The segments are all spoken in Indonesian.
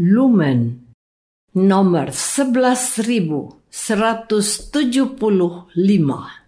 Lumen nomor 11175.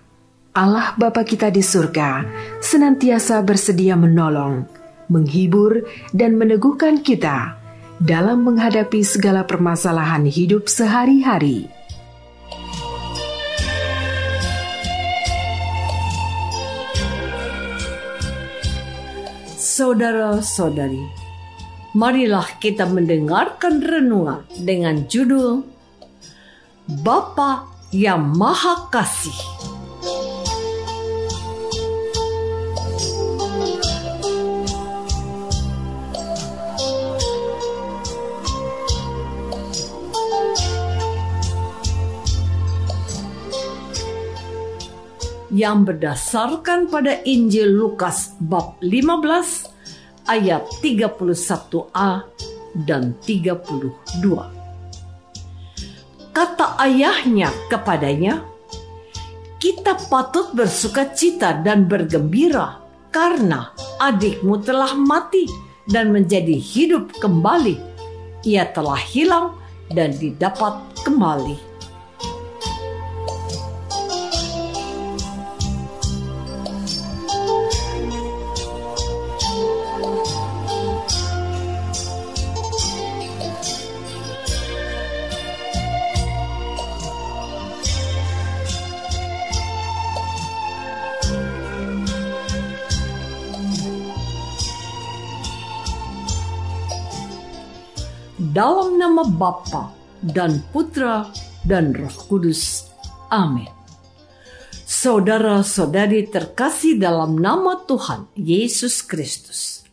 Allah Bapa kita di surga senantiasa bersedia menolong, menghibur, dan meneguhkan kita dalam menghadapi segala permasalahan hidup sehari-hari. Saudara-saudari, marilah kita mendengarkan renungan dengan judul Bapa yang Maha Kasih. Yang berdasarkan pada Injil Lukas bab 15 ayat 31a dan 32. Kata ayahnya kepadanya, "Kita patut bersuka cita dan bergembira karena adikmu telah mati dan menjadi hidup kembali. Ia telah hilang dan didapat kembali." Dalam nama Bapa dan Putra dan Roh Kudus. Amin. Saudara-saudari terkasih dalam nama Tuhan Yesus Kristus.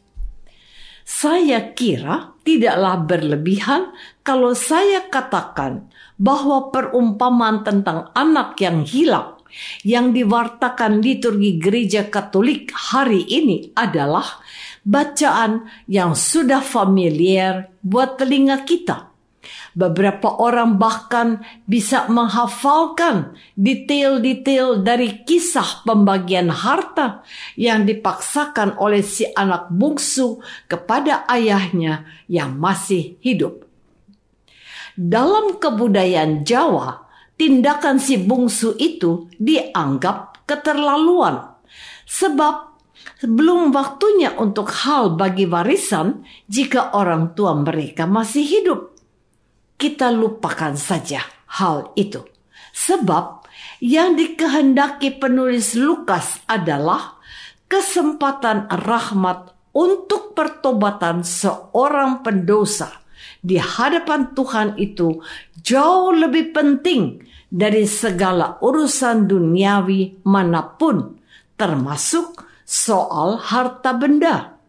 Saya kira tidaklah berlebihan kalau saya katakan bahwa perumpamaan tentang anak yang hilang yang diwartakan liturgi gereja Katolik hari ini adalah bacaan yang sudah familiar buat telinga kita. Beberapa orang bahkan bisa menghafalkan detail-detail dari kisah pembagian harta yang dipaksakan oleh si anak bungsu kepada ayahnya yang masih hidup. Dalam kebudayaan Jawa, tindakan si bungsu itu dianggap keterlaluan sebab belum waktunya untuk hal bagi warisan jika orang tua mereka masih hidup. Kita lupakan saja hal itu. Sebab yang dikehendaki penulis Lukas adalah kesempatan rahmat untuk pertobatan seorang pendosa di hadapan Tuhan itu jauh lebih penting dari segala urusan duniawi mana pun, termasuk soal harta benda.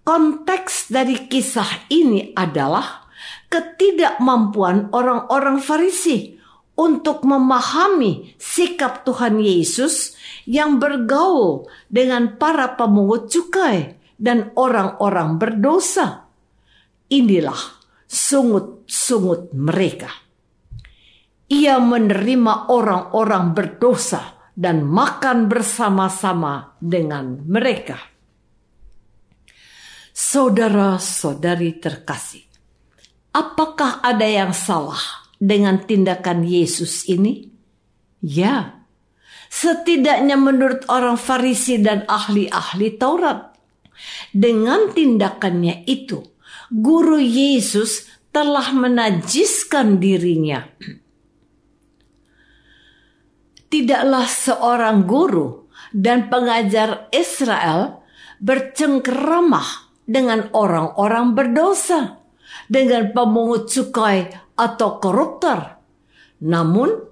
Konteks dari kisah ini adalah ketidakmampuan orang-orang Farisi untuk memahami sikap Tuhan Yesus yang bergaul dengan para pemungut cukai dan orang-orang berdosa. Inilah sungut-sungut mereka. Ia menerima orang-orang berdosa dan makan bersama-sama dengan mereka. Saudara-saudari terkasih, apakah ada yang salah dengan tindakan Yesus ini? Ya, setidaknya menurut orang Farisi dan ahli-ahli Taurat. Dengan tindakannya itu, guru Yesus telah menajiskan dirinya. Tidaklah seorang guru dan pengajar Israel bercengkeramah dengan orang-orang berdosa, dengan pemungut cukai atau koruptor. Namun,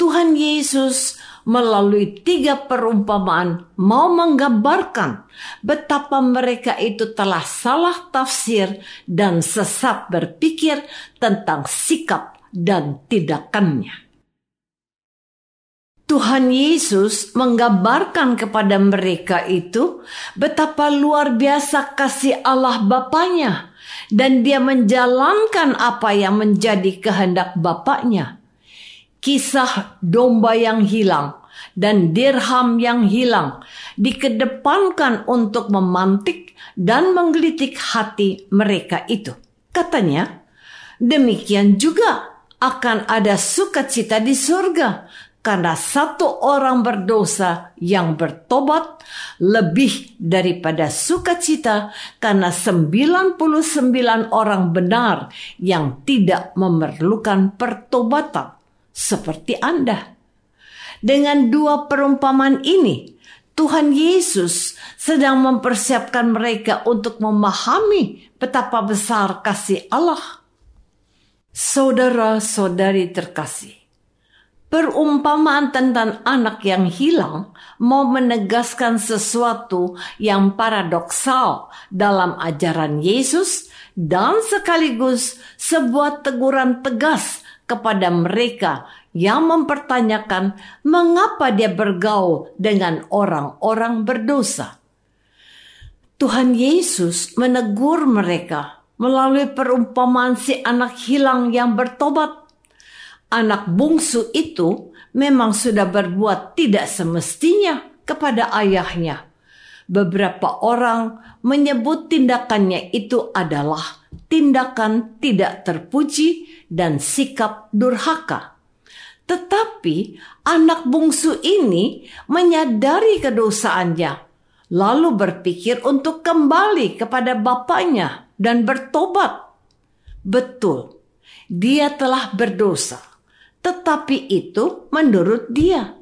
Tuhan Yesus melalui tiga perumpamaan mau menggambarkan betapa mereka itu telah salah tafsir dan sesat berpikir tentang sikap dan tindakannya. Tuhan Yesus menggambarkan kepada mereka itu betapa luar biasa kasih Allah Bapaknya dan dia menjalankan apa yang menjadi kehendak Bapaknya. Kisah domba yang hilang dan dirham yang hilang dikedepankan untuk memantik dan menggelitik hati mereka itu. Katanya, demikian juga akan ada sukacita di surga karena satu orang berdosa yang bertobat lebih daripada sukacita karena 99 orang benar yang tidak memerlukan pertobatan seperti Anda. Dengan dua perumpamaan ini, Tuhan Yesus sedang mempersiapkan mereka untuk memahami betapa besar kasih Allah. Saudara-saudari terkasih, Perumpamaan tentang anak yang hilang mau menegaskan sesuatu yang paradoksal dalam ajaran Yesus dan sekaligus sebuah teguran tegas kepada mereka yang mempertanyakan mengapa dia bergaul dengan orang-orang berdosa. Tuhan Yesus menegur mereka melalui perumpamaan si anak hilang yang bertobat anak bungsu itu memang sudah berbuat tidak semestinya kepada ayahnya. Beberapa orang menyebut tindakannya itu adalah tindakan tidak terpuji dan sikap durhaka. Tetapi anak bungsu ini menyadari kedosaannya, lalu berpikir untuk kembali kepada bapaknya dan bertobat. Betul, dia telah berdosa tetapi itu menurut dia.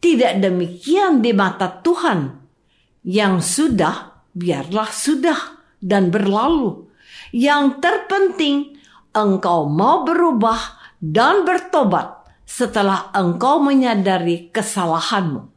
Tidak demikian di mata Tuhan. Yang sudah, biarlah sudah dan berlalu. Yang terpenting, engkau mau berubah dan bertobat setelah engkau menyadari kesalahanmu.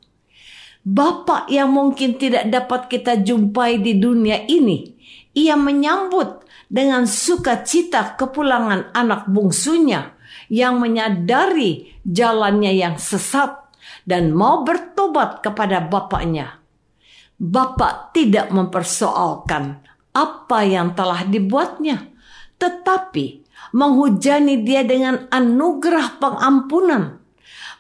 Bapak yang mungkin tidak dapat kita jumpai di dunia ini, ia menyambut dengan sukacita kepulangan anak bungsunya yang menyadari jalannya yang sesat dan mau bertobat kepada bapaknya. Bapak tidak mempersoalkan apa yang telah dibuatnya, tetapi menghujani dia dengan anugerah pengampunan,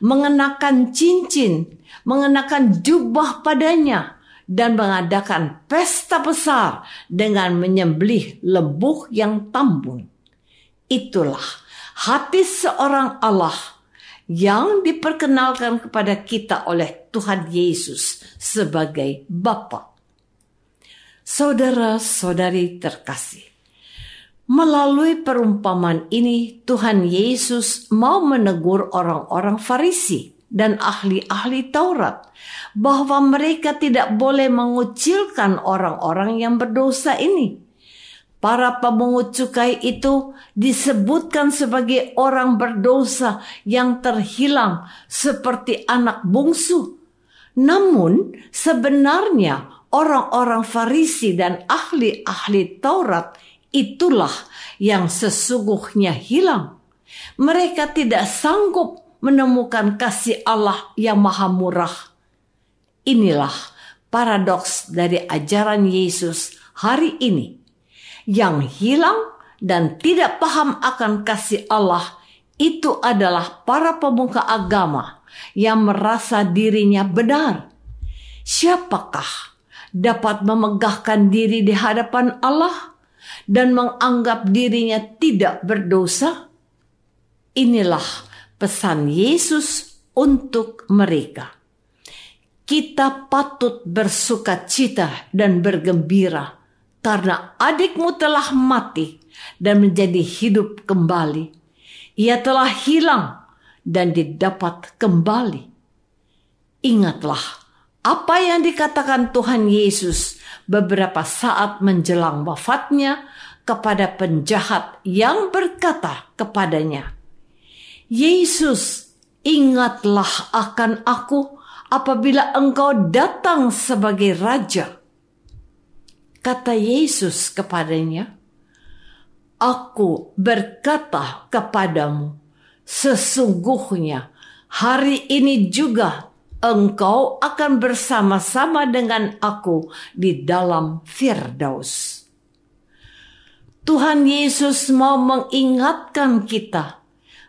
mengenakan cincin, mengenakan jubah padanya, dan mengadakan pesta besar dengan menyembelih lembu yang tambun. Itulah hati seorang Allah yang diperkenalkan kepada kita oleh Tuhan Yesus sebagai Bapa. Saudara-saudari terkasih, melalui perumpamaan ini Tuhan Yesus mau menegur orang-orang Farisi dan ahli-ahli Taurat bahwa mereka tidak boleh mengucilkan orang-orang yang berdosa ini Para pemungut cukai itu disebutkan sebagai orang berdosa yang terhilang seperti anak bungsu. Namun sebenarnya orang-orang Farisi dan ahli-ahli Taurat itulah yang sesungguhnya hilang. Mereka tidak sanggup menemukan kasih Allah yang maha murah. Inilah paradoks dari ajaran Yesus hari ini yang hilang dan tidak paham akan kasih Allah itu adalah para pemuka agama yang merasa dirinya benar. Siapakah dapat memegahkan diri di hadapan Allah dan menganggap dirinya tidak berdosa? Inilah pesan Yesus untuk mereka. Kita patut bersuka cita dan bergembira karena adikmu telah mati dan menjadi hidup kembali. Ia telah hilang dan didapat kembali. Ingatlah apa yang dikatakan Tuhan Yesus beberapa saat menjelang wafatnya kepada penjahat yang berkata kepadanya, "Yesus, ingatlah akan aku apabila engkau datang sebagai raja." Kata Yesus kepadanya, Aku berkata kepadamu, sesungguhnya hari ini juga engkau akan bersama-sama dengan aku di dalam Firdaus. Tuhan Yesus mau mengingatkan kita,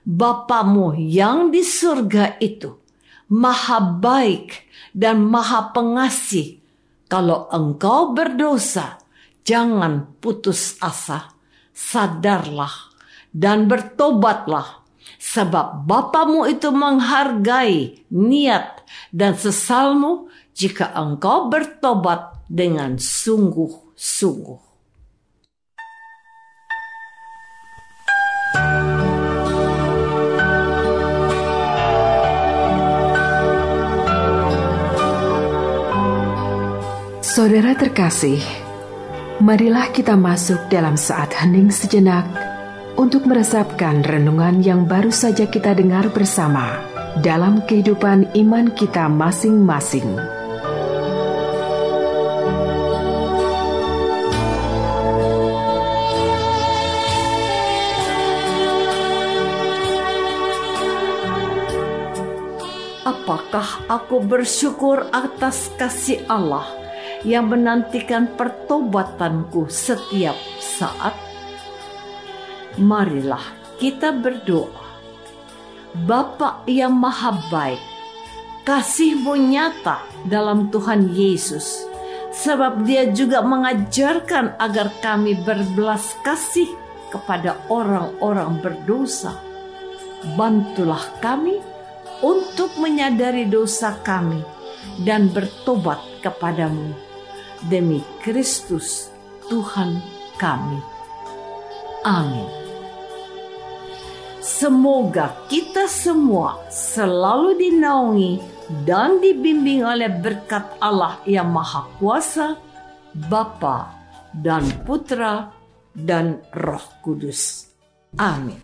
Bapamu yang di surga itu maha baik dan maha pengasih kalau engkau berdosa, jangan putus asa. Sadarlah dan bertobatlah. Sebab Bapamu itu menghargai niat dan sesalmu jika engkau bertobat dengan sungguh-sungguh. Saudara terkasih, marilah kita masuk dalam saat hening sejenak untuk meresapkan renungan yang baru saja kita dengar bersama dalam kehidupan iman kita masing-masing. Apakah aku bersyukur atas kasih Allah? Yang menantikan pertobatanku setiap saat? Marilah kita berdoa. Bapa yang maha baik, kasihmu nyata dalam Tuhan Yesus, sebab dia juga mengajarkan agar kami berbelas kasih kepada orang-orang berdosa. Bantulah kami untuk menyadari dosa kami dan bertobat kepadamu demi Kristus Tuhan kami. Amin. Semoga kita semua selalu dinaungi dan dibimbing oleh berkat Allah yang Maha Kuasa, Bapa dan Putra dan Roh Kudus. Amin.